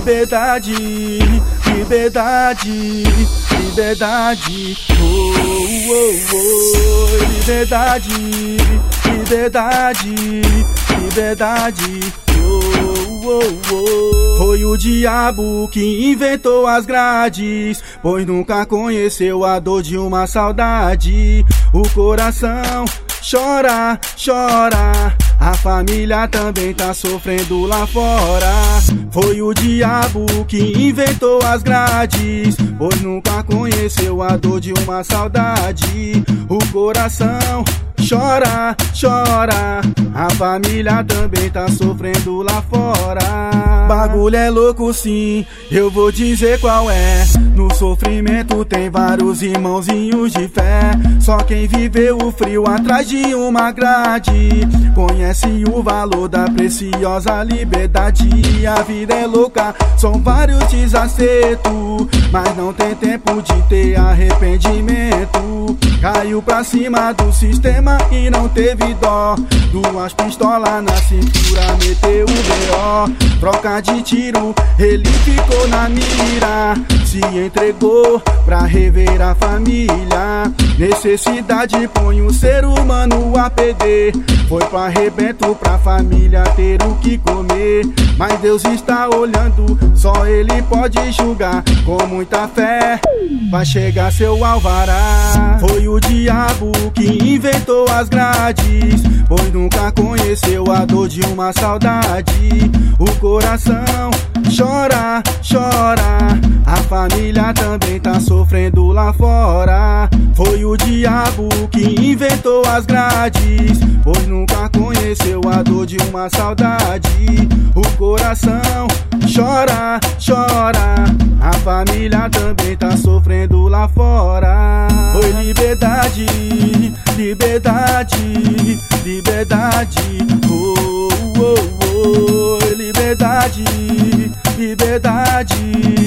liberdade, liberdade, liberdade, oh, oh, oh, liberdade, liberdade, liberdade, oh, oh, oh. Foi o diabo que inventou as grades, pois nunca conheceu a dor de uma saudade. O coração chora, chora. Família também tá sofrendo lá fora. Foi o diabo que inventou as grades, pois nunca conheceu a dor de uma saudade. O coração chora, chora. A família também tá sofrendo lá fora. Bagulho é louco sim, eu vou dizer qual é. No sofrimento tem vários irmãozinhos de fé. Só quem viveu o frio atrás de uma grade conhece o valor da preciosa liberdade. A vida é louca, são vários desacertos, mas não tem tempo de ter arrependimento. Caiu pra cima do sistema e não teve dó. Duas pistolas na cintura, meteu o B.O. Troca de tiro, ele ficou na mira. Se entregou pra rever a família. Necessidade põe o ser humano a perder. Foi pro arrebento pra família ter o que comer. Mas Deus está olhando, só Ele pode julgar. Com muita fé, vai chegar seu alvará. Foi o diabo que inventou as grades, pois nunca conheceu a dor de uma saudade. O coração chora, chora. A família também tá sofrendo lá fora. Foi o diabo que inventou as grades, pois nunca conheceu a dor de uma saudade. O coração chora, chora. A família também tá sofrendo lá fora. Foi liberdade, liberdade, liberdade. Oh, oh, oh, liberdade, liberdade, liberdade.